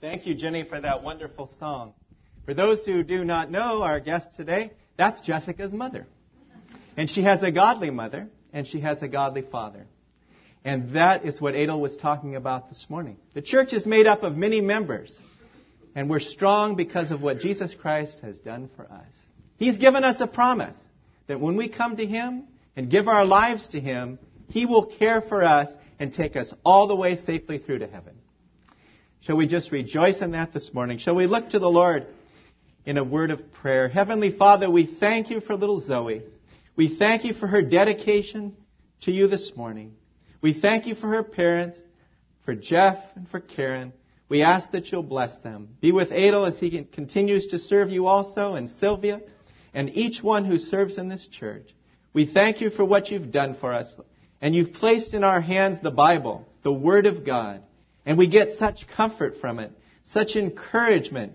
Thank you, Jenny, for that wonderful song. For those who do not know our guest today, that's Jessica's mother. And she has a godly mother, and she has a godly father. And that is what Adel was talking about this morning. The church is made up of many members, and we're strong because of what Jesus Christ has done for us. He's given us a promise that when we come to Him and give our lives to Him, He will care for us and take us all the way safely through to heaven. Shall we just rejoice in that this morning? Shall we look to the Lord in a word of prayer? Heavenly Father, we thank you for little Zoe. We thank you for her dedication to you this morning. We thank you for her parents, for Jeff and for Karen. We ask that you'll bless them. Be with Adel as he continues to serve you also, and Sylvia, and each one who serves in this church. We thank you for what you've done for us. And you've placed in our hands the Bible, the Word of God. And we get such comfort from it, such encouragement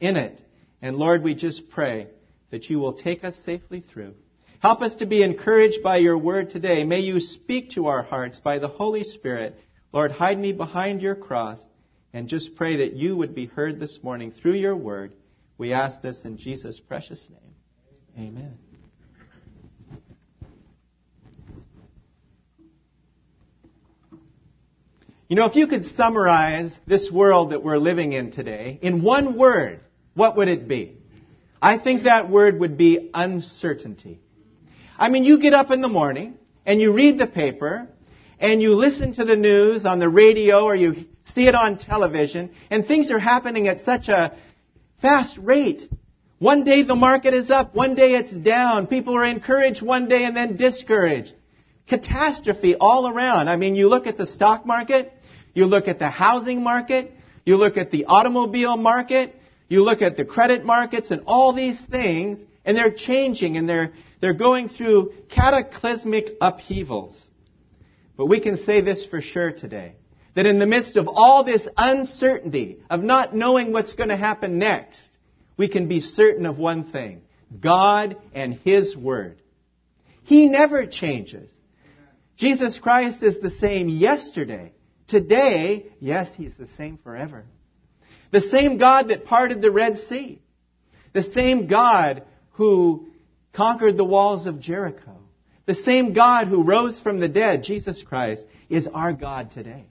in it. And Lord, we just pray that you will take us safely through. Help us to be encouraged by your word today. May you speak to our hearts by the Holy Spirit. Lord, hide me behind your cross and just pray that you would be heard this morning through your word. We ask this in Jesus' precious name. Amen. You know, if you could summarize this world that we're living in today in one word, what would it be? I think that word would be uncertainty. I mean, you get up in the morning and you read the paper and you listen to the news on the radio or you see it on television and things are happening at such a fast rate. One day the market is up, one day it's down. People are encouraged one day and then discouraged catastrophe all around. I mean, you look at the stock market, you look at the housing market, you look at the automobile market, you look at the credit markets and all these things, and they're changing and they're, they're going through cataclysmic upheavals. But we can say this for sure today. That in the midst of all this uncertainty of not knowing what's going to happen next, we can be certain of one thing. God and His Word. He never changes. Jesus Christ is the same yesterday. Today, yes, He's the same forever. The same God that parted the Red Sea. The same God who conquered the walls of Jericho. The same God who rose from the dead, Jesus Christ, is our God today.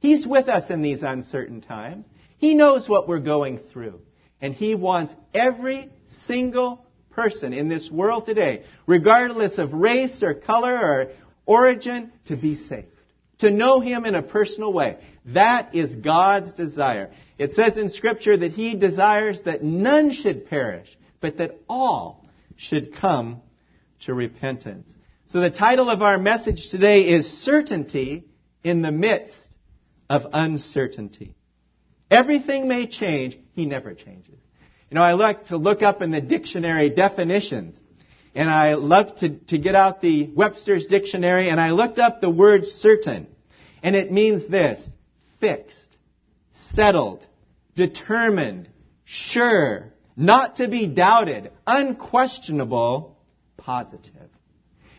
He's with us in these uncertain times. He knows what we're going through. And He wants every single person in this world today, regardless of race or color or origin to be saved, to know Him in a personal way. That is God's desire. It says in Scripture that He desires that none should perish, but that all should come to repentance. So the title of our message today is Certainty in the Midst of Uncertainty. Everything may change, He never changes. You know, I like to look up in the dictionary definitions and I love to, to get out the Webster's dictionary, and I looked up the word certain. And it means this fixed, settled, determined, sure, not to be doubted, unquestionable, positive.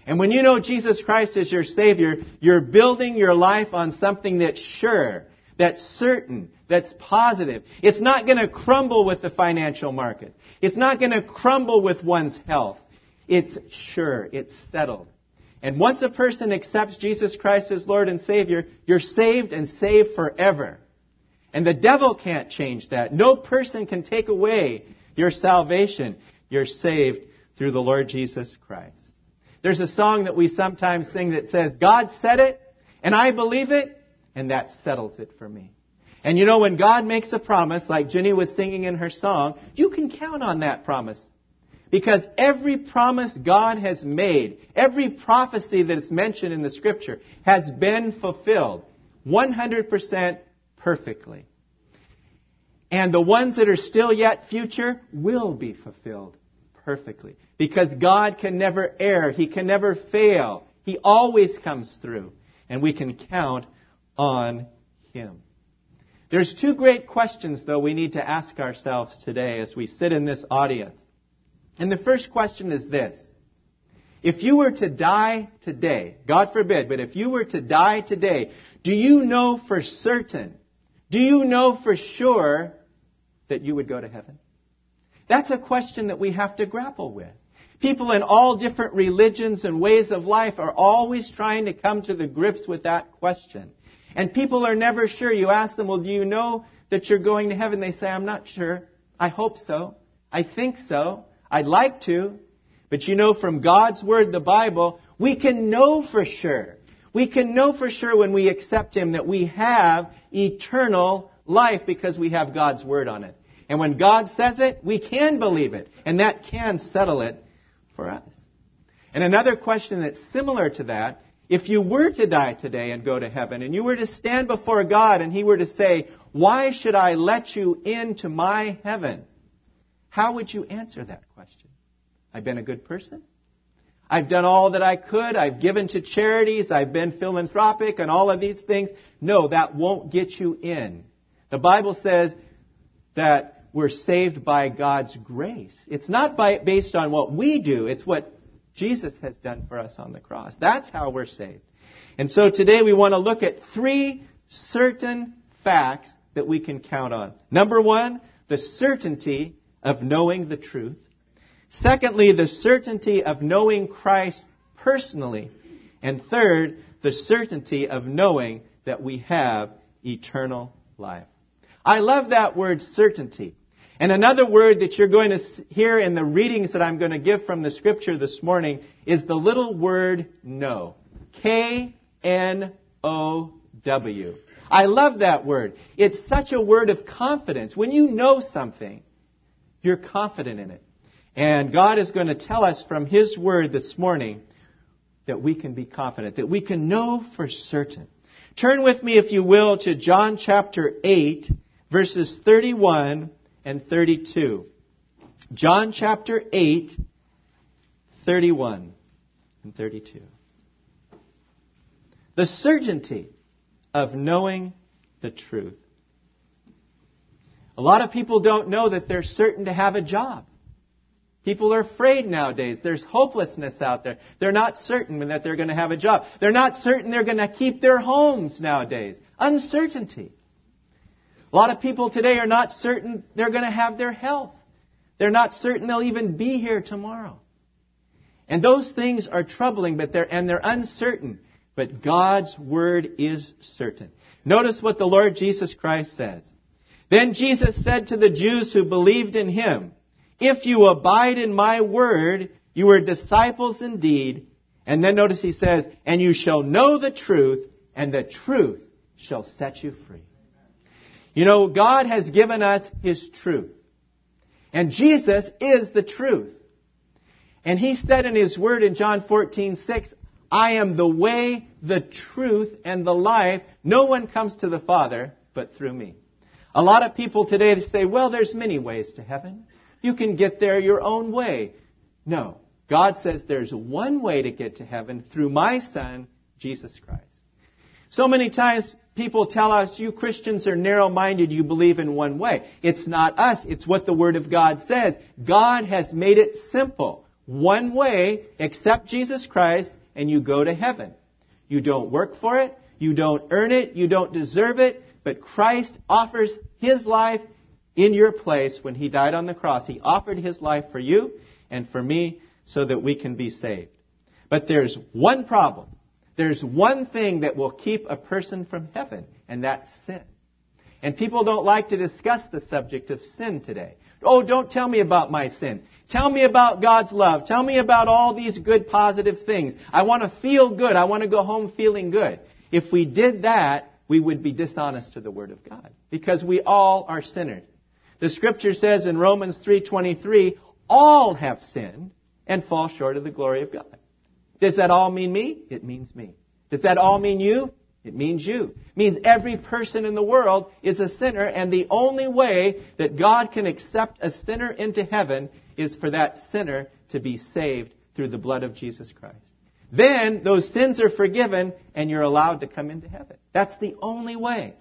And when you know Jesus Christ is your Savior, you're building your life on something that's sure, that's certain, that's positive. It's not going to crumble with the financial market. It's not going to crumble with one's health. It's sure, it's settled. And once a person accepts Jesus Christ as Lord and Savior, you're saved and saved forever. And the devil can't change that. No person can take away your salvation. You're saved through the Lord Jesus Christ. There's a song that we sometimes sing that says, God said it, and I believe it, and that settles it for me. And you know, when God makes a promise, like Jenny was singing in her song, you can count on that promise. Because every promise God has made, every prophecy that is mentioned in the scripture has been fulfilled 100% perfectly. And the ones that are still yet future will be fulfilled perfectly. Because God can never err. He can never fail. He always comes through. And we can count on Him. There's two great questions, though, we need to ask ourselves today as we sit in this audience. And the first question is this. If you were to die today, God forbid, but if you were to die today, do you know for certain, Do you know for sure that you would go to heaven? That's a question that we have to grapple with. People in all different religions and ways of life are always trying to come to the grips with that question. And people are never sure. You ask them, well, do you know that you're going to heaven? They say, I'm not sure. I hope so. I think so. I'd like to. But you know, from God's Word, the Bible, we can know for sure. We can know for sure when we accept Him that we have eternal life because we have God's Word on it. And when God says it, we can believe it. And that can settle it for us. And another question that's similar to that, if you were to die today and go to heaven, and you were to stand before God and He were to say, Why should I let you into my heaven? How would you answer that question? I've been a good person. I've done all that I could. I've given to charities. I've been philanthropic and all of these things. No, that won't get you in. The Bible says that we're saved by God's grace. It's not by, based on what we do. It's what Jesus has done for us on the cross. That's how we're saved. And so today we want to look at three certain facts that we can count on. Number one, the certainty of knowing the truth. Secondly, the certainty of knowing Christ personally. And third, the certainty of knowing that we have eternal life. I love that word certainty. And another word that you're going to hear in the readings that I'm going to give from the scripture this morning is the little word know. K N O W. I love that word. It's such a word of confidence. When you know something, you're confident in it. And God is going to tell us from His Word this morning that we can be confident, that we can know for certain. Turn with me, if you will, to John chapter 8, verses 31 and 32. John chapter 8, 31 and 32. The certainty of knowing the truth. A lot of people don't know that they're certain to have a job. People are afraid nowadays. There's hopelessness out there. They're not certain that they're going to have a job. They're not certain they're going to keep their homes nowadays. Uncertainty. A lot of people today are not certain they're going to have their health. They're not certain they'll even be here tomorrow. And those things are troubling, but they're, and they're uncertain. But God's word is certain. Notice what the Lord Jesus Christ says. Then Jesus said to the Jews who believed in him, If you abide in my word, you are disciples indeed. And then notice he says, And you shall know the truth, and the truth shall set you free. You know, God has given us His truth. And Jesus is the truth. And He said in His Word in John 14, 6, I am the way, the truth, and the life. No one comes to the Father but through me. A lot of people today say, well, there's many ways to heaven. You can get there your own way. No. God says there's one way to get to heaven through my Son, Jesus Christ. So many times people tell us, you Christians are narrow minded, you believe in one way. It's not us, it's what the Word of God says. God has made it simple. One way, accept Jesus Christ, and you go to heaven. You don't work for it, you don't earn it, you don't deserve it, but Christ offers His life in your place when He died on the cross. He offered His life for you and for me so that we can be saved. But there's one problem. There's one thing that will keep a person from heaven, and that's sin. And people don't like to discuss the subject of sin today. Oh, don't tell me about my sins. Tell me about God's love. Tell me about all these good positive things. I want to feel good. I want to go home feeling good. If we did that, we would be dishonest to the Word of God. Because we all are sinners. The scripture says in Romans 3.23, all have sinned and fall short of the glory of God. Does that all mean me? It means me. Does that all mean you? It means you. It means every person in the world is a sinner, and the only way that God can accept a sinner into heaven is for that sinner to be saved through the blood of Jesus Christ. Then those sins are forgiven, and you're allowed to come into heaven. That's the only way.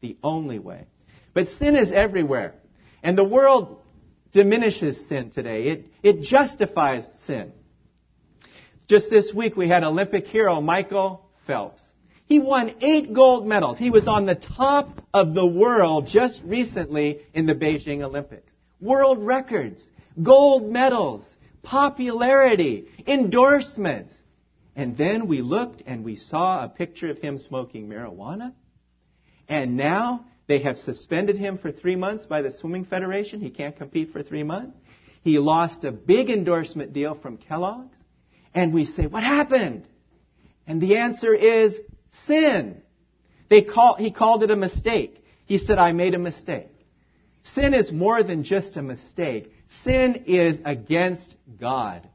The only way. But sin is everywhere. And the world diminishes sin today. It, it justifies sin. Just this week we had Olympic hero Michael Phelps. He won eight gold medals. He was on the top of the world just recently in the Beijing Olympics. World records, gold medals, popularity, endorsements. And then we looked and we saw a picture of him smoking marijuana. And now they have suspended him for three months by the Swimming Federation. He can't compete for three months. He lost a big endorsement deal from Kellogg's. And we say, what happened? And the answer is sin. They call, he called it a mistake. He said, I made a mistake. Sin is more than just a mistake. Sin is against God.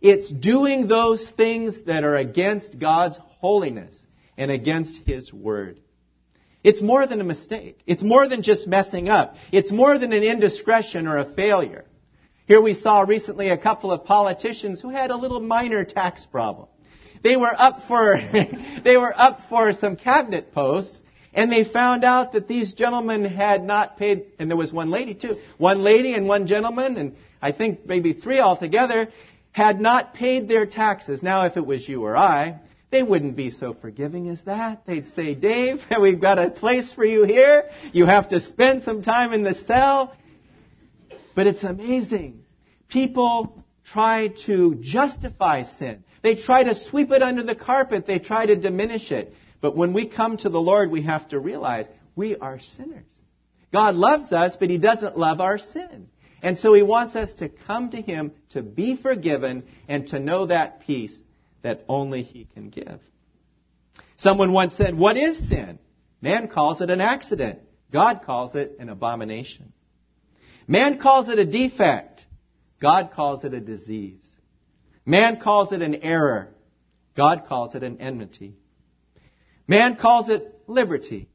It's doing those things that are against God's holiness and against His Word. It's more than a mistake. It's more than just messing up. It's more than an indiscretion or a failure. Here we saw recently a couple of politicians who had a little minor tax problem. They were up for, they were up for some cabinet posts, and they found out that these gentlemen had not paid, and there was one lady too, one lady and one gentleman, and I think maybe three altogether, had not paid their taxes. Now, if it was you or I, they wouldn't be so forgiving as that. They'd say, Dave, we've got a place for you here. You have to spend some time in the cell. But it's amazing. People try to justify sin. They try to sweep it under the carpet. They try to diminish it. But when we come to the Lord, we have to realize we are sinners. God loves us, but He doesn't love our sin. And so He wants us to come to Him to be forgiven and to know that peace that only He can give. Someone once said, What is sin? Man calls it an accident. God calls it an abomination. Man calls it a defect. God calls it a disease. Man calls it an error. God calls it an enmity. Man calls it liberty.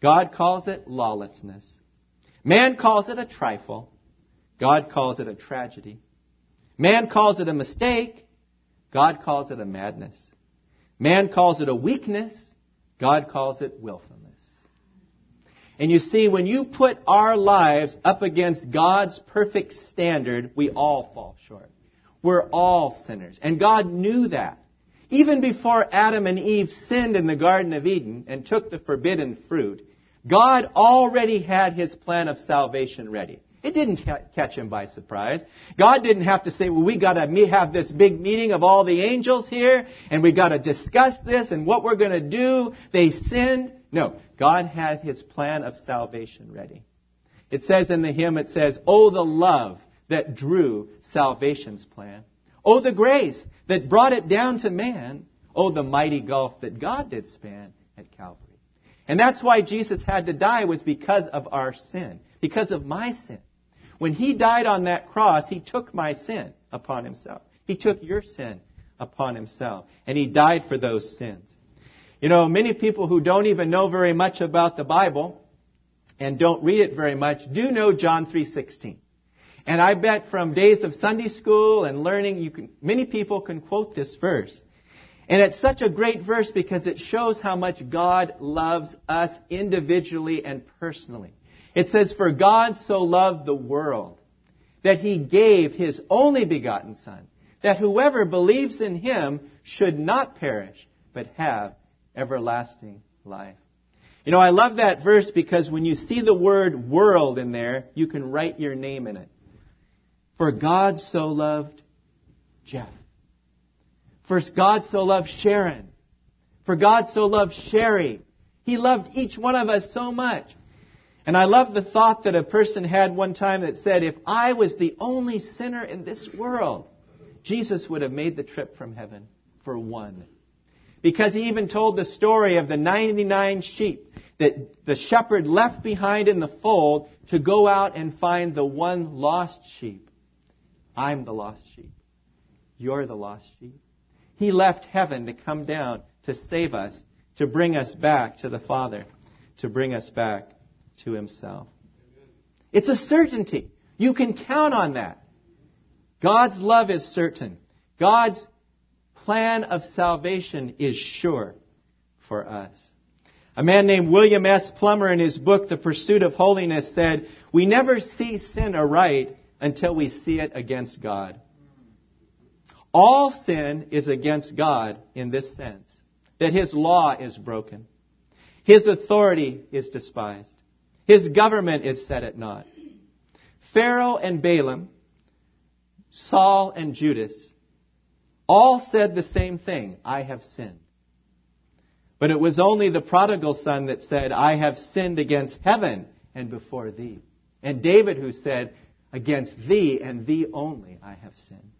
God calls it lawlessness. Man calls it a trifle. God calls it a tragedy. Man calls it a mistake. God calls it a madness. Man calls it a weakness. God calls it willfulness. And you see, when you put our lives up against God's perfect standard, we all fall short. We're all sinners. And God knew that. Even before Adam and Eve sinned in the Garden of Eden and took the forbidden fruit, God already had his plan of salvation ready. It didn't catch him by surprise. God didn't have to say, well, we gotta have this big meeting of all the angels here, and we gotta discuss this and what we're gonna do. They sinned. No. God had his plan of salvation ready. It says in the hymn, it says, Oh, the love that drew salvation's plan. Oh, the grace that brought it down to man. Oh, the mighty gulf that God did span at Calvary. And that's why Jesus had to die was because of our sin, because of my sin. When he died on that cross, he took my sin upon himself. He took your sin upon himself. And he died for those sins. You know, many people who don't even know very much about the Bible and don't read it very much do know John 3:16. And I bet from days of Sunday school and learning, you can, many people can quote this verse. And it's such a great verse because it shows how much God loves us individually and personally. It says, For God so loved the world that he gave his only begotten Son, that whoever believes in him should not perish, but have everlasting life. You know, I love that verse because when you see the word world in there, you can write your name in it. For God so loved Jeff. For God so loved Sharon. For God so loved Sherry. He loved each one of us so much. And I love the thought that a person had one time that said, if I was the only sinner in this world, Jesus would have made the trip from heaven for one. Because he even told the story of the 99 sheep that the shepherd left behind in the fold to go out and find the one lost sheep. I'm the lost sheep. You're the lost sheep. He left heaven to come down to save us, to bring us back to the Father, to bring us back to himself. It's a certainty. You can count on that. God's love is certain. God's plan of salvation is sure for us. A man named William S. Plumer in his book, The Pursuit of Holiness, said, We never see sin aright until we see it against God. All sin is against God in this sense. that his law is broken. His authority is despised. His government is set at naught. Pharaoh and Balaam, Saul and Judas, all said the same thing I have sinned. But it was only the prodigal son that said, I have sinned against heaven and before thee. And David who said, Against thee and thee only I have sinned.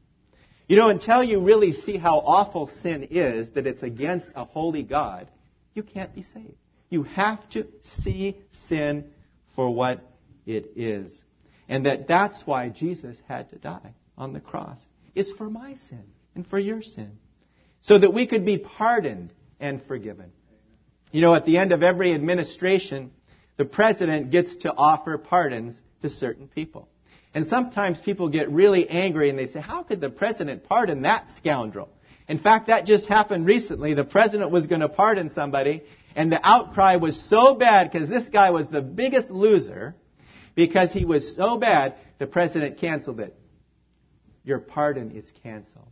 You know, until you really see how awful sin is, that it's against a holy God, you can't be saved. You have to see sin for what it is. And that that's why Jesus had to die on the cross, is for my sin and for your sin. So that we could be pardoned and forgiven. You know, at the end of every administration, the president gets to offer pardons to certain people. And sometimes people get really angry and they say, how could the president pardon that scoundrel? In fact, that just happened recently. The president was going to pardon somebody and the outcry was so bad because this guy was the biggest loser because he was so bad, the president canceled it. Your pardon is canceled.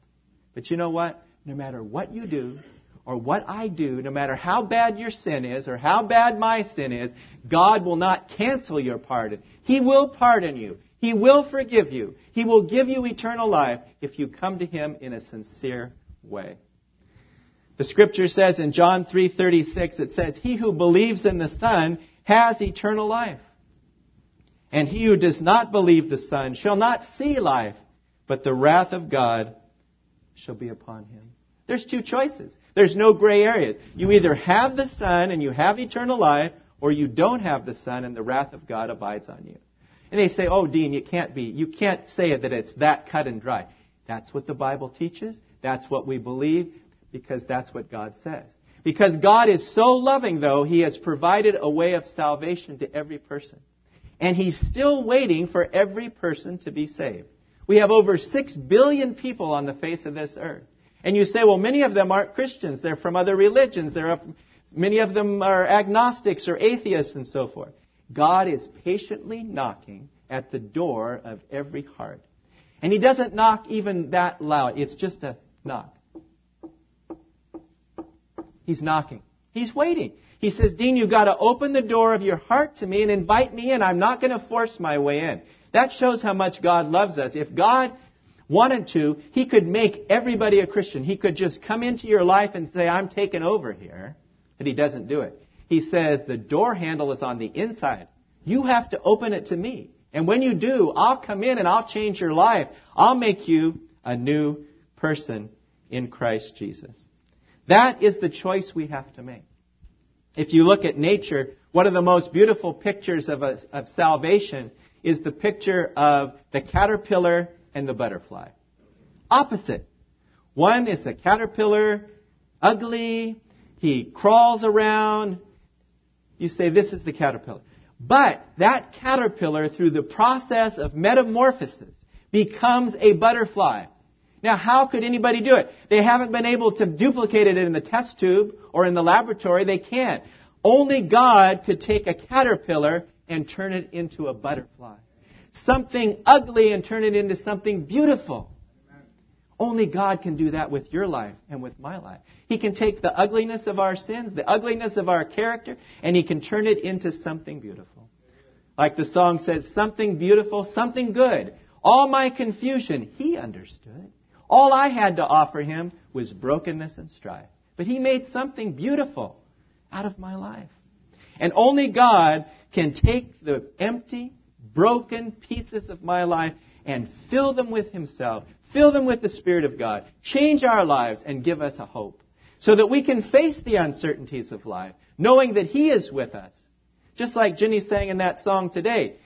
But you know what? No matter what you do, or what I do, no matter how bad your sin is or how bad my sin is, God will not cancel your pardon. He will pardon you. He will forgive you. He will give you eternal life if you come to Him in a sincere way. The scripture says in John 3:36 it says he who believes in the son has eternal life. And he who does not believe the son shall not see life, but the wrath of God shall be upon him. There's two choices. There's no gray areas. You either have the Son and you have eternal life, or you don't have the Son and the wrath of God abides on you. And they say, oh, Dean, you can't be, you can't say that it's that cut and dry. That's what the Bible teaches. That's what we believe because that's what God says. Because God is so loving, though, He has provided a way of salvation to every person. And He's still waiting for every person to be saved. We have over six billion people on the face of this earth. And you say, well, many of them aren't Christians. They're from other religions. They're, many of them are agnostics or atheists and so forth. God is patiently knocking at the door of every heart. And He doesn't knock even that loud. It's just a knock. He's knocking. He's waiting. He says, Dean, you've got to open the door of your heart to me and invite me in. I'm not going to force my way in. That shows how much God loves us. If God wanted to, he could make everybody a Christian. He could just come into your life and say, I'm taking over here. But he doesn't do it. He says, the door handle is on the inside. You have to open it to me. And when you do, I'll come in and I'll change your life. I'll make you a new person in Christ Jesus. That is the choice we have to make. If you look at nature, one of the most beautiful pictures of, a, of salvation is the picture of the caterpillar and the butterfly. Opposite. One is a caterpillar, ugly, he crawls around. You say, this is the caterpillar. But that caterpillar, through the process of metamorphosis, becomes a butterfly. Now, how could anybody do it? They haven't been able to duplicate it in the test tube or in the laboratory. They can't. Only God could take a caterpillar and turn it into a butterfly something ugly and turn it into something beautiful. Only God can do that with your life and with my life. He can take the ugliness of our sins, the ugliness of our character, and He can turn it into something beautiful. Like the song says, something beautiful, something good. All my confusion, He understood. All I had to offer Him was brokenness and strife. But He made something beautiful out of my life. And only God can take the empty, broken pieces of my life and fill them with Himself, fill them with the Spirit of God, change our lives, and give us a hope. So that we can face the uncertainties of life, knowing that He is with us. Just like Jenny sang in that song today.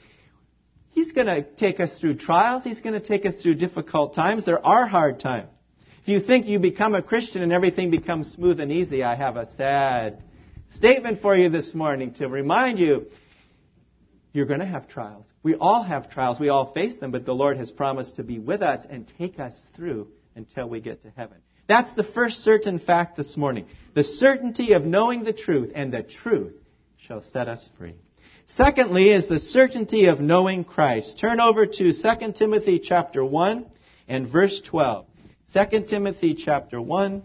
He's going to take us through trials. He's going to take us through difficult times. There are hard times. If you think you become a Christian and everything becomes smooth and easy, I have a sad statement for you this morning to remind you you're going to have trials. We all have trials. We all face them, but the Lord has promised to be with us and take us through until we get to heaven. That's the first certain fact this morning. The certainty of knowing the truth, and the truth shall set us free. Secondly is the certainty of knowing Christ. Turn over to 2 Timothy chapter 1 and verse 12. 2 Timothy chapter 1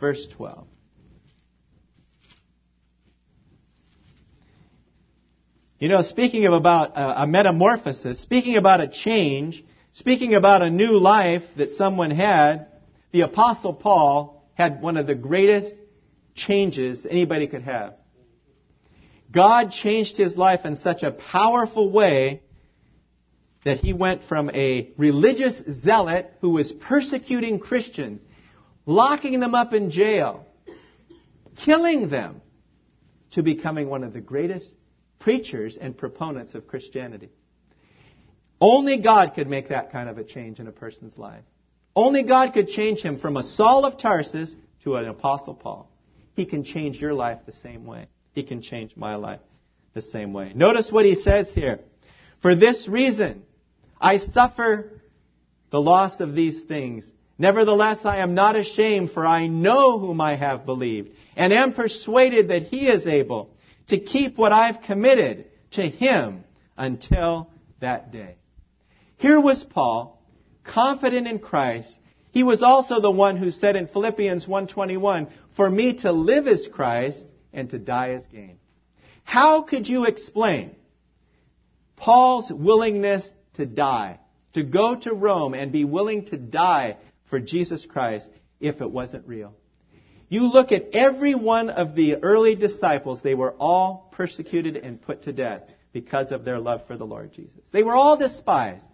verse 12. You know, speaking of about a, a metamorphosis, speaking about a change, speaking about a new life that someone had, the apostle Paul had one of the greatest changes anybody could have. God changed his life in such a powerful way that he went from a religious zealot who was persecuting Christians, locking them up in jail, killing them, to becoming one of the greatest preachers and proponents of Christianity. Only God could make that kind of a change in a person's life. Only God could change him from a Saul of Tarsus to an Apostle Paul. He can change your life the same way. He can change my life the same way. Notice what he says here. For this reason, I suffer the loss of these things. Nevertheless, I am not ashamed, for I know whom I have believed, and am persuaded that he is able to keep what I've committed to him until that day. Here was Paul, confident in Christ. He was also the one who said in Philippians 1:21, "For me to live is Christ and to die is gain." How could you explain Paul's willingness to die, to go to Rome and be willing to die for Jesus Christ if it wasn't real? You look at every one of the early disciples, they were all persecuted and put to death because of their love for the Lord Jesus. They were all despised.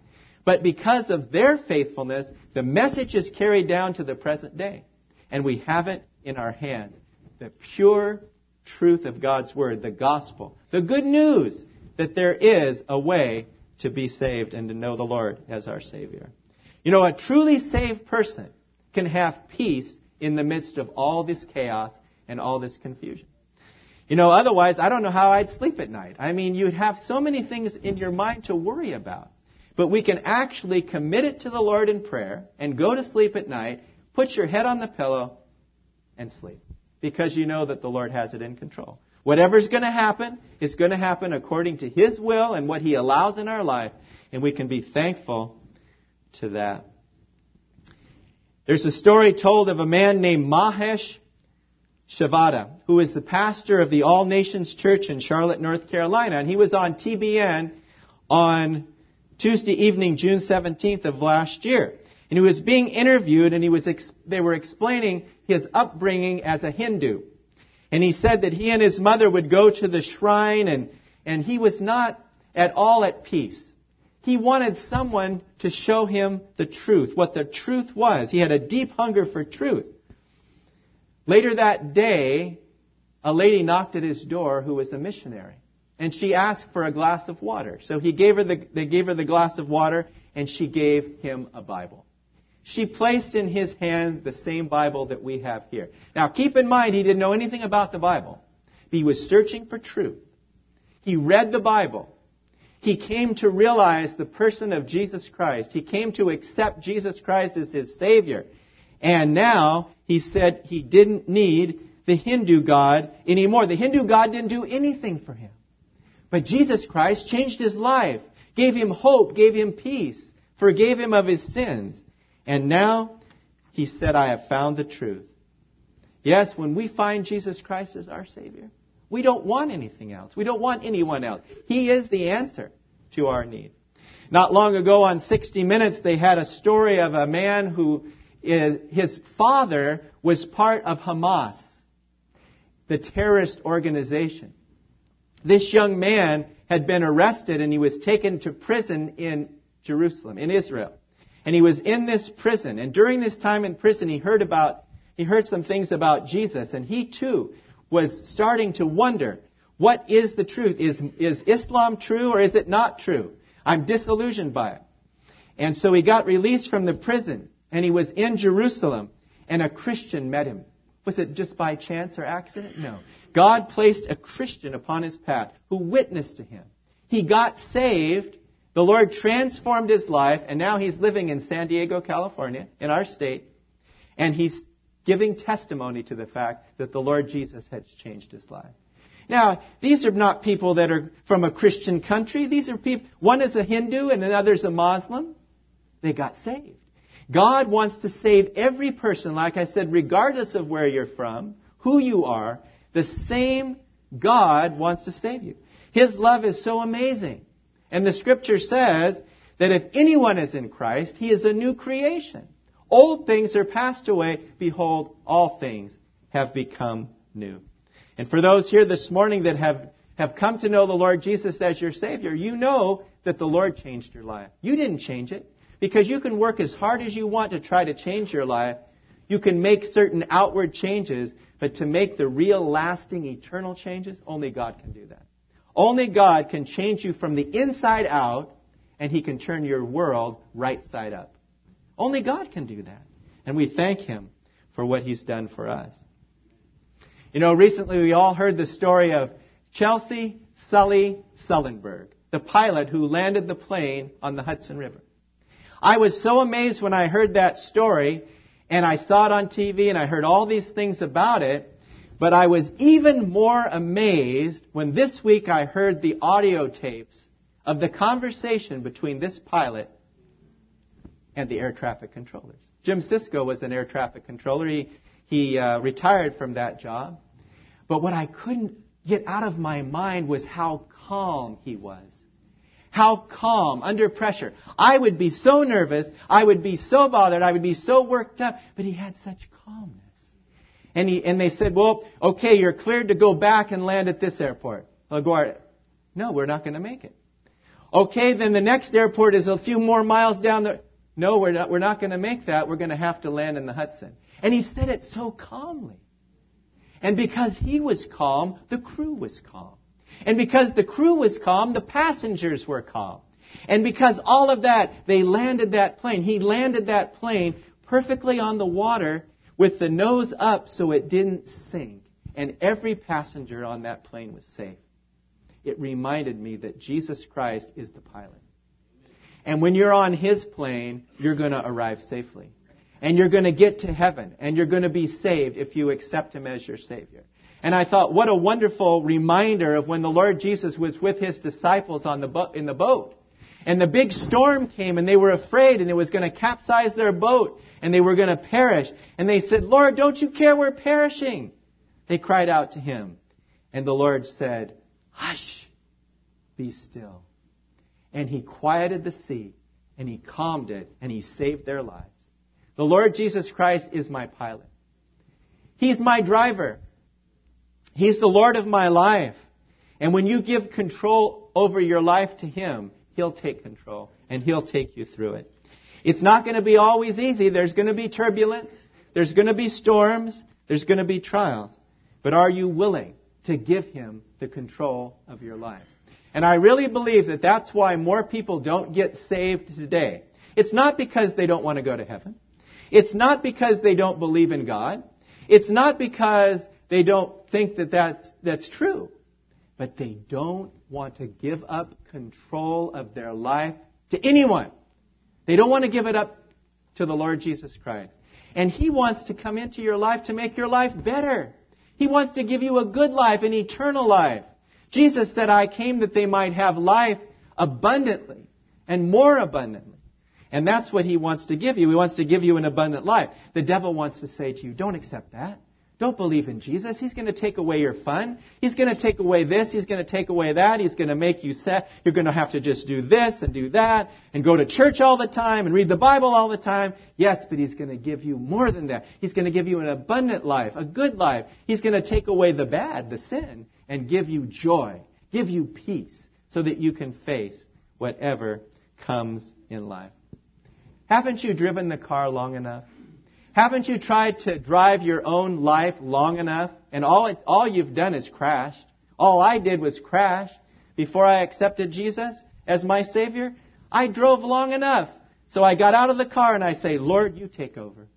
But because of their faithfulness, the message is carried down to the present day. And we have it in our hands. The pure truth of God's Word, the gospel, the good news that there is a way to be saved and to know the Lord as our Savior. You know, a truly saved person can have peace in the midst of all this chaos and all this confusion. You know, otherwise, I don't know how I'd sleep at night. I mean, you'd have so many things in your mind to worry about. But we can actually commit it to the Lord in prayer and go to sleep at night, put your head on the pillow, and sleep. Because you know that the Lord has it in control. Whatever's going to happen is going to happen according to His will and what He allows in our life, and we can be thankful to that. There's a story told of a man named Mahesh Chavda, who is the pastor of the All Nations Church in Charlotte, North Carolina. And he was on TBN on Tuesday evening, June 17th of last year. And he was being interviewed and he was they were explaining his upbringing as a Hindu. And he said that he and his mother would go to the shrine and, and he was not at all at peace. He wanted someone to show him the truth, what the truth was. He had a deep hunger for truth. Later that day, a lady knocked at his door who was a missionary. And she asked for a glass of water. So he gave her the, they gave her the glass of water and she gave him a Bible. She placed in his hand the same Bible that we have here. Now keep in mind, he didn't know anything about the Bible. He was searching for truth. He read the Bible. He came to realize the person of Jesus Christ. He came to accept Jesus Christ as his Savior. And now he said he didn't need the Hindu God anymore. The Hindu God didn't do anything for him. But Jesus Christ changed his life, gave him hope, gave him peace, forgave him of his sins. And now he said, I have found the truth. Yes, when we find Jesus Christ as our Savior, we don't want anything else. We don't want anyone else. He is the answer to our need. Not long ago on 60 Minutes, they had a story of a man who is, his father was part of Hamas, the terrorist organization. This young man had been arrested and he was taken to prison in Jerusalem, in Israel. And he was in this prison. And during this time in prison, he heard about, he heard some things about Jesus. And he too was starting to wonder, what is the truth? Is, is Islam true or is it not true? I'm disillusioned by it. And so he got released from the prison and he was in Jerusalem and a Christian met him. Was it just by chance or accident? No. God placed a Christian upon his path who witnessed to him. He got saved. The Lord transformed his life and now he's living in San Diego, California, in our state. And he's giving testimony to the fact that the Lord Jesus has changed his life. Now, these are not people that are from a Christian country. These are people, one is a Hindu and another is a Muslim. They got saved. God wants to save every person, like I said, regardless of where you're from, who you are, the same God wants to save you. His love is so amazing. And the scripture says that if anyone is in Christ, he is a new creation. Old things are passed away. Behold, all things have become new. And for those here this morning that have, have come to know the Lord Jesus as your Savior, you know that the Lord changed your life. You didn't change it. Because you can work as hard as you want to try to change your life. You can make certain outward changes, but to make the real, lasting, eternal changes, only God can do that. Only God can change you from the inside out, and He can turn your world right side up. Only God can do that. And we thank Him for what He's done for us. You know, recently we all heard the story of Chesley Sully Sullenberg, the pilot who landed the plane on the Hudson River. I was so amazed when I heard that story and I saw it on TV and I heard all these things about it. But I was even more amazed when this week I heard the audio tapes of the conversation between this pilot and the air traffic controllers. Jim Sisko was an air traffic controller. He, he uh, retired from that job. But what I couldn't get out of my mind was how calm he was. How calm under pressure. I would be so nervous. I would be so bothered. I would be so worked up. But he had such calmness. And, he, and they said, well, okay, you're cleared to go back and land at this airport. LaGuardia. No, we're not going to make it. Okay, then the next airport is a few more miles down the. No, we're not, we're not going to make that. We're going to have to land in the Hudson. And he said it so calmly. And because he was calm, the crew was calm. And because the crew was calm, the passengers were calm. And because all of that, they landed that plane. He landed that plane perfectly on the water with the nose up so it didn't sink. And every passenger on that plane was safe. It reminded me that Jesus Christ is the pilot. And when you're on his plane, you're going to arrive safely. And you're going to get to heaven. And you're going to be saved if you accept him as your Savior. And I thought, what a wonderful reminder of when the Lord Jesus was with his disciples on the bo- in the boat. And the big storm came and they were afraid and it was going to capsize their boat and they were going to perish. And they said, Lord, don't you care we're perishing? They cried out to him. And the Lord said, Hush, be still. And he quieted the sea and he calmed it and he saved their lives. The Lord Jesus Christ is my pilot. He's my driver. He's the Lord of my life. And when you give control over your life to Him, He'll take control and He'll take you through it. It's not going to be always easy. There's going to be turbulence. There's going to be storms. There's going to be trials. But are you willing to give Him the control of your life? And I really believe that that's why more people don't get saved today. It's not because they don't want to go to heaven. It's not because they don't believe in God. It's not because they don't think that that's, that's true. But they don't want to give up control of their life to anyone. They don't want to give it up to the Lord Jesus Christ. And He wants to come into your life to make your life better. He wants to give you a good life, an eternal life. Jesus said, I came that they might have life abundantly and more abundantly. And that's what He wants to give you. He wants to give you an abundant life. The devil wants to say to you, don't accept that. Don't believe in Jesus. He's going to take away your fun. He's going to take away this. He's going to take away that. He's going to make you sad. You're going to have to just do this and do that and go to church all the time and read the Bible all the time. Yes, but He's going to give you more than that. He's going to give you an abundant life, a good life. He's going to take away the bad, the sin, and give you joy, give you peace so that you can face whatever comes in life. Haven't you driven the car long enough? Haven't you tried to drive your own life long enough and all, it, all you've done is crashed? All I did was crash before I accepted Jesus as my Savior. I drove long enough. So I got out of the car and I say, Lord, you take over.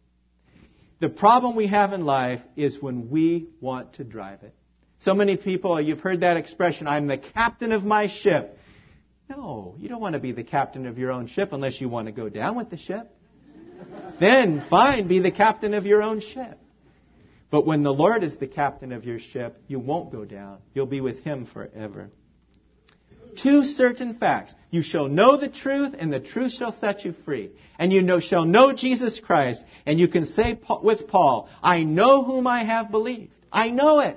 The problem we have in life is when we want to drive it. So many people, you've heard that expression, I'm the captain of my ship. No, you don't want to be the captain of your own ship unless you want to go down with the ship then fine, be the captain of your own ship. But when the Lord is the captain of your ship, you won't go down. You'll be with Him forever. Two certain facts. You shall know the truth, and the truth shall set you free. And you know, shall know Jesus Christ, and you can say with Paul, I know whom I have believed. I know it.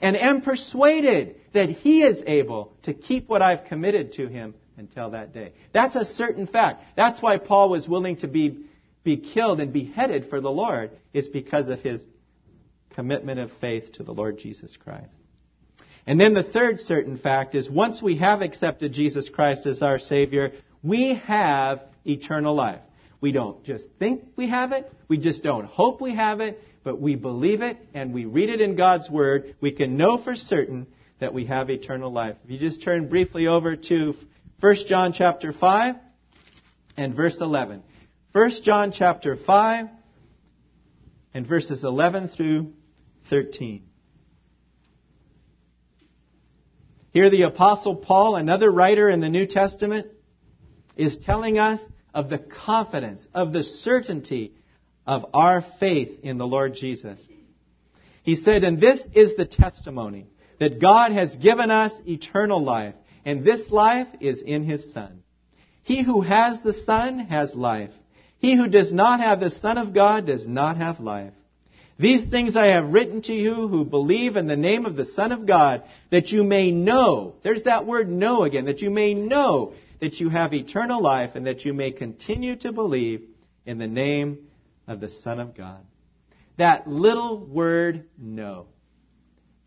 And am persuaded that he is able to keep what I've committed to him until that day. That's a certain fact. That's why Paul was willing to be, be killed and beheaded for the Lord, is because of his commitment of faith to the Lord Jesus Christ. And then the third certain fact is once we have accepted Jesus Christ as our Savior, we have eternal life. We don't just think we have it, we just don't hope we have it, but we believe it and we read it in God's Word. We can know for certain that we have eternal life. If you just turn briefly over to 1 John chapter 5 and verse 11. 1 John chapter 5 and verses 11 through 13. Here, the Apostle Paul, another writer in the New Testament, is telling us of the confidence, of the certainty of our faith in the Lord Jesus. He said, And this is the testimony that God has given us eternal life, and this life is in His Son. He who has the Son has life. He who does not have the Son of God does not have life. These things I have written to you who believe in the name of the Son of God, that you may know, there's that word know again, that you may know that you have eternal life and that you may continue to believe in the name of the Son of God. That little word know.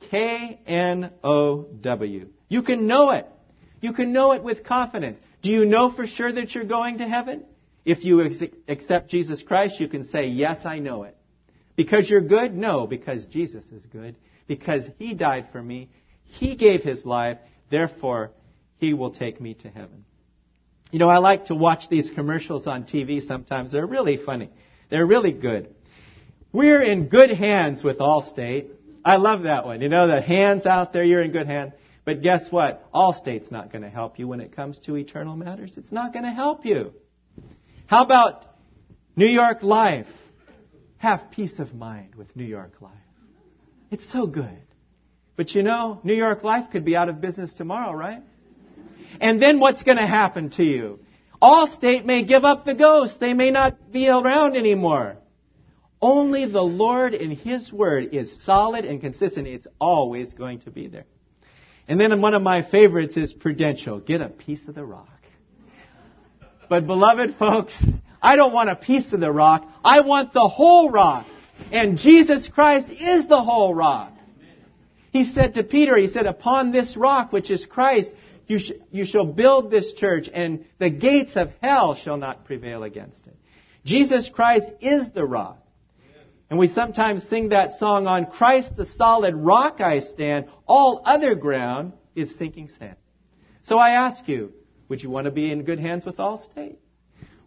K N O W. You can know it. You can know it with confidence. Do you know for sure that you're going to heaven? If you accept Jesus Christ, you can say, Yes, I know it. Because you're good? No, because Jesus is good. Because He died for me. He gave His life. Therefore, He will take me to heaven. You know, I like to watch these commercials on TV sometimes. They're really funny. They're really good. We're in good hands with Allstate. I love that one. You know, the hands out there, you're in good hands. But guess what? Allstate's not going to help you when it comes to eternal matters. It's not going to help you. How about New York Life? have peace of mind with New York Life. It's so good. But you know, New York Life could be out of business tomorrow, right? And then what's going to happen to you? Allstate may give up the ghost. They may not be around anymore. Only the Lord and His Word is solid and consistent. It's always going to be there. And then one of my favorites is Prudential. Get a piece of the rock. But beloved folks, I don't want a piece of the rock. I want the whole rock. And Jesus Christ is the whole rock. He said to Peter, He said, Upon this rock, which is Christ, you, sh- you shall build this church, and the gates of hell shall not prevail against it. Jesus Christ is the rock. And we sometimes sing that song, On Christ the solid rock I stand, all other ground is sinking sand. So I ask you, would you want to be in good hands with Allstate?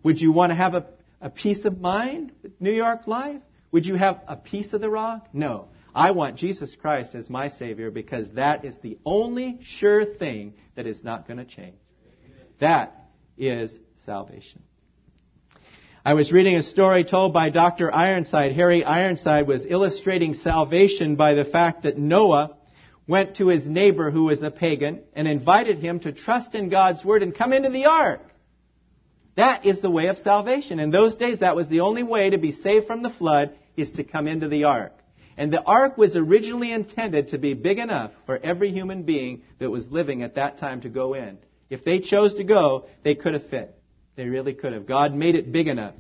Would you want to have a, a peace of mind with New York life? Would you have a piece of the rock? No. I want Jesus Christ as my Savior because that is the only sure thing that is not going to change. That is salvation. I was reading a story told by Dr. Ironside. Harry Ironside was illustrating salvation by the fact that Noah went to his neighbor who was a pagan and invited him to trust in God's word and come into the ark. That is the way of salvation. In those days, that was the only way to be saved from the flood is to come into the ark. And the ark was originally intended to be big enough for every human being that was living at that time to go in. If they chose to go, they could have fit. They really could have. God made it big enough.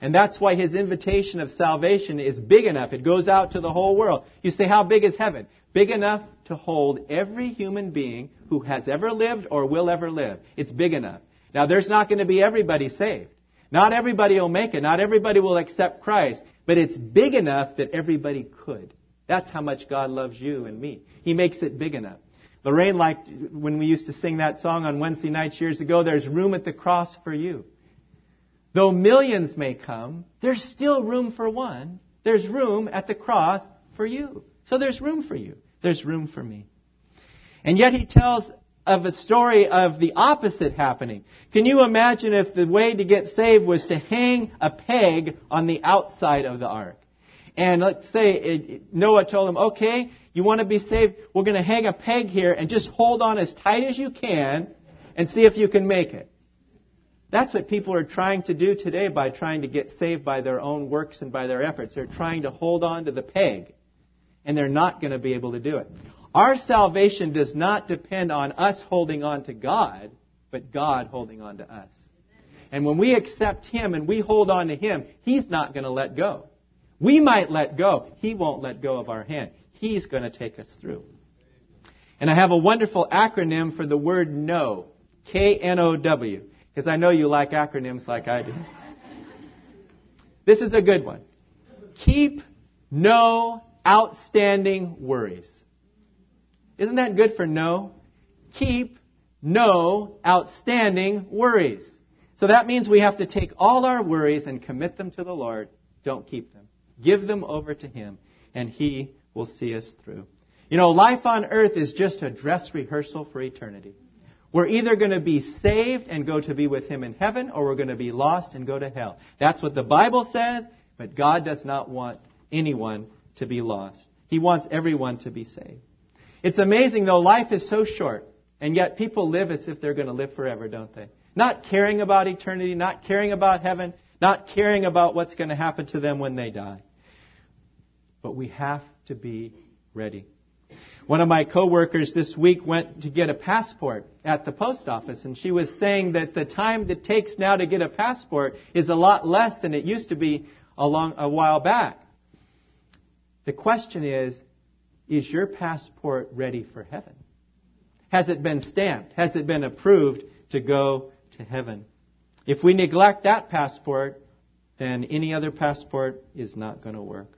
And that's why his invitation of salvation is big enough. It goes out to the whole world. You say, how big is heaven? Big enough to hold every human being who has ever lived or will ever live. It's big enough. Now, there's not going to be everybody saved. Not everybody will make it. Not everybody will accept Christ. But it's big enough that everybody could. That's how much God loves you and me. He makes it big enough. Lorraine liked when we used to sing that song on Wednesday nights years ago, there's room at the cross for you. Though millions may come, there's still room for one. There's room at the cross for you. So there's room for you. There's room for me. And yet he tells of a story of the opposite happening. Can you imagine if the way to get saved was to hang a peg on the outside of the ark? And let's say Noah told him, okay, you want to be saved? We're going to hang a peg here and just hold on as tight as you can and see if you can make it. That's what people are trying to do today by trying to get saved by their own works and by their efforts. They're trying to hold on to the peg, and they're not going to be able to do it. Our salvation does not depend on us holding on to God, but God holding on to us. And when we accept Him and we hold on to Him, He's not going to let go. We might let go. He won't let go of our hand. He's going to take us through. And I have a wonderful acronym for the word know. K-N-O-W. Because I know you like acronyms like I do. This is a good one. Keep no outstanding worries. Isn't that good for no? Keep no outstanding worries. So that means we have to take all our worries and commit them to the Lord. Don't keep them. Give them over to Him, and He will see us through. You know, life on earth is just a dress rehearsal for eternity. We're either going to be saved and go to be with Him in heaven, or we're going to be lost and go to hell. That's what the Bible says, but God does not want anyone to be lost. He wants everyone to be saved. It's amazing though, life is so short, and yet people live as if they're going to live forever, don't they? Not caring about eternity, not caring about heaven, not caring about what's going to happen to them when they die. But we have to be ready. One of my coworkers this week went to get a passport at the post office, and she was saying that the time it takes now to get a passport is a lot less than it used to be a, long, a while back. The question is, is your passport ready for heaven? Has it been stamped? Has it been approved to go to heaven? If we neglect that passport, then any other passport is not going to work.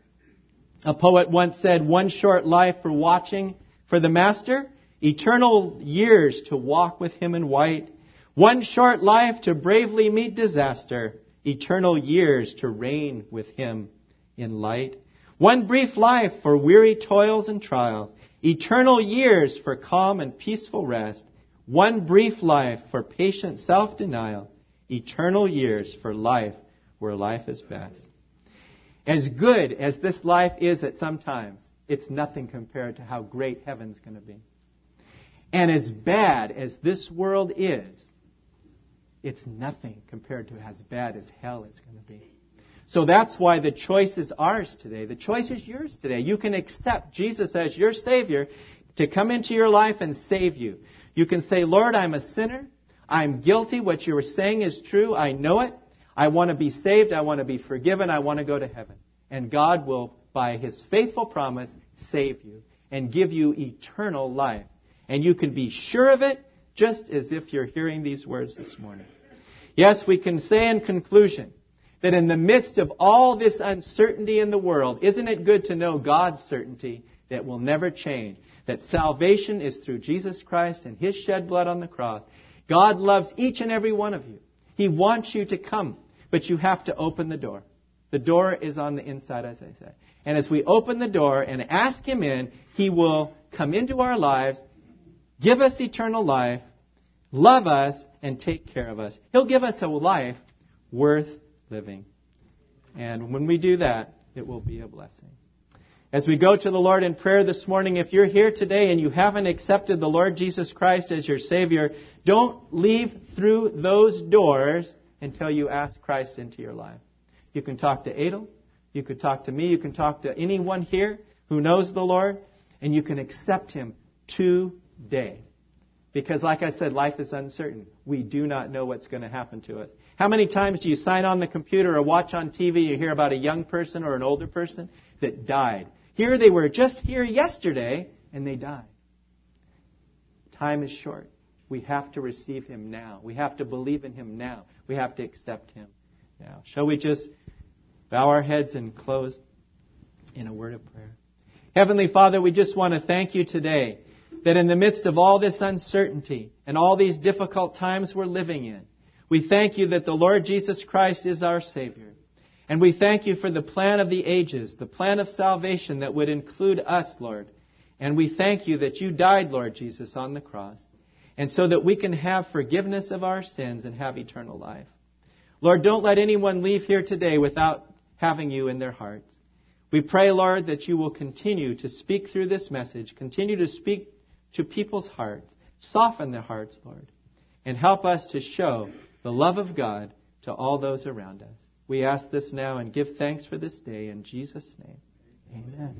A poet once said, one short life for watching for the master, eternal years to walk with him in white, one short life to bravely meet disaster, eternal years to reign with him in light. One brief life for weary toils and trials, eternal years for calm and peaceful rest, one brief life for patient self-denial, eternal years for life where life is best. As good as this life is at some times, it's nothing compared to how great heaven's going to be. And as bad as this world is, it's nothing compared to as bad as hell is going to be. So that's why the choice is ours today. The choice is yours today. You can accept Jesus as your Savior to come into your life and save you. You can say, Lord, I'm a sinner. I'm guilty. What you were saying is true. I know it. I want to be saved. I want to be forgiven. I want to go to heaven. And God will, by His faithful promise, save you and give you eternal life. And you can be sure of it just as if you're hearing these words this morning. Yes, we can say in conclusion that in the midst of all this uncertainty in the world, isn't it good to know God's certainty that will never change? That salvation is through Jesus Christ and His shed blood on the cross. God loves each and every one of you. He wants you to come, but you have to open the door. The door is on the inside, as I say. And as we open the door and ask Him in, He will come into our lives, give us eternal life, love us, and take care of us. He'll give us a life worth living. And when we do that, it will be a blessing. As we go to the Lord in prayer this morning, if you're here today and you haven't accepted the Lord Jesus Christ as your Savior, don't leave through those doors until you ask Christ into your life. You can talk to Adel. You could talk to me. You can talk to anyone here who knows the Lord, and you can accept Him today. Because, like I said, life is uncertain. We do not know what's going to happen to us. How many times do you sign on the computer or watch on TV, you hear about a young person or an older person that died? Here they were just here yesterday, and they died. Time is short. We have to receive Him now. We have to believe in Him now. We have to accept Him now. Shall we just bow our heads and close in a word of prayer? Heavenly Father, we just want to thank you today that in the midst of all this uncertainty and all these difficult times we're living in, we thank you that the Lord Jesus Christ is our Savior. And we thank you for the plan of the ages, the plan of salvation that would include us, Lord. And we thank you that you died, Lord Jesus, on the cross. And so that we can have forgiveness of our sins and have eternal life. Lord, don't let anyone leave here today without having you in their hearts. We pray, Lord, that you will continue to speak through this message, continue to speak to people's hearts, soften their hearts, Lord, and help us to show the love of God to all those around us. We ask this now and give thanks for this day in Jesus' name. Amen.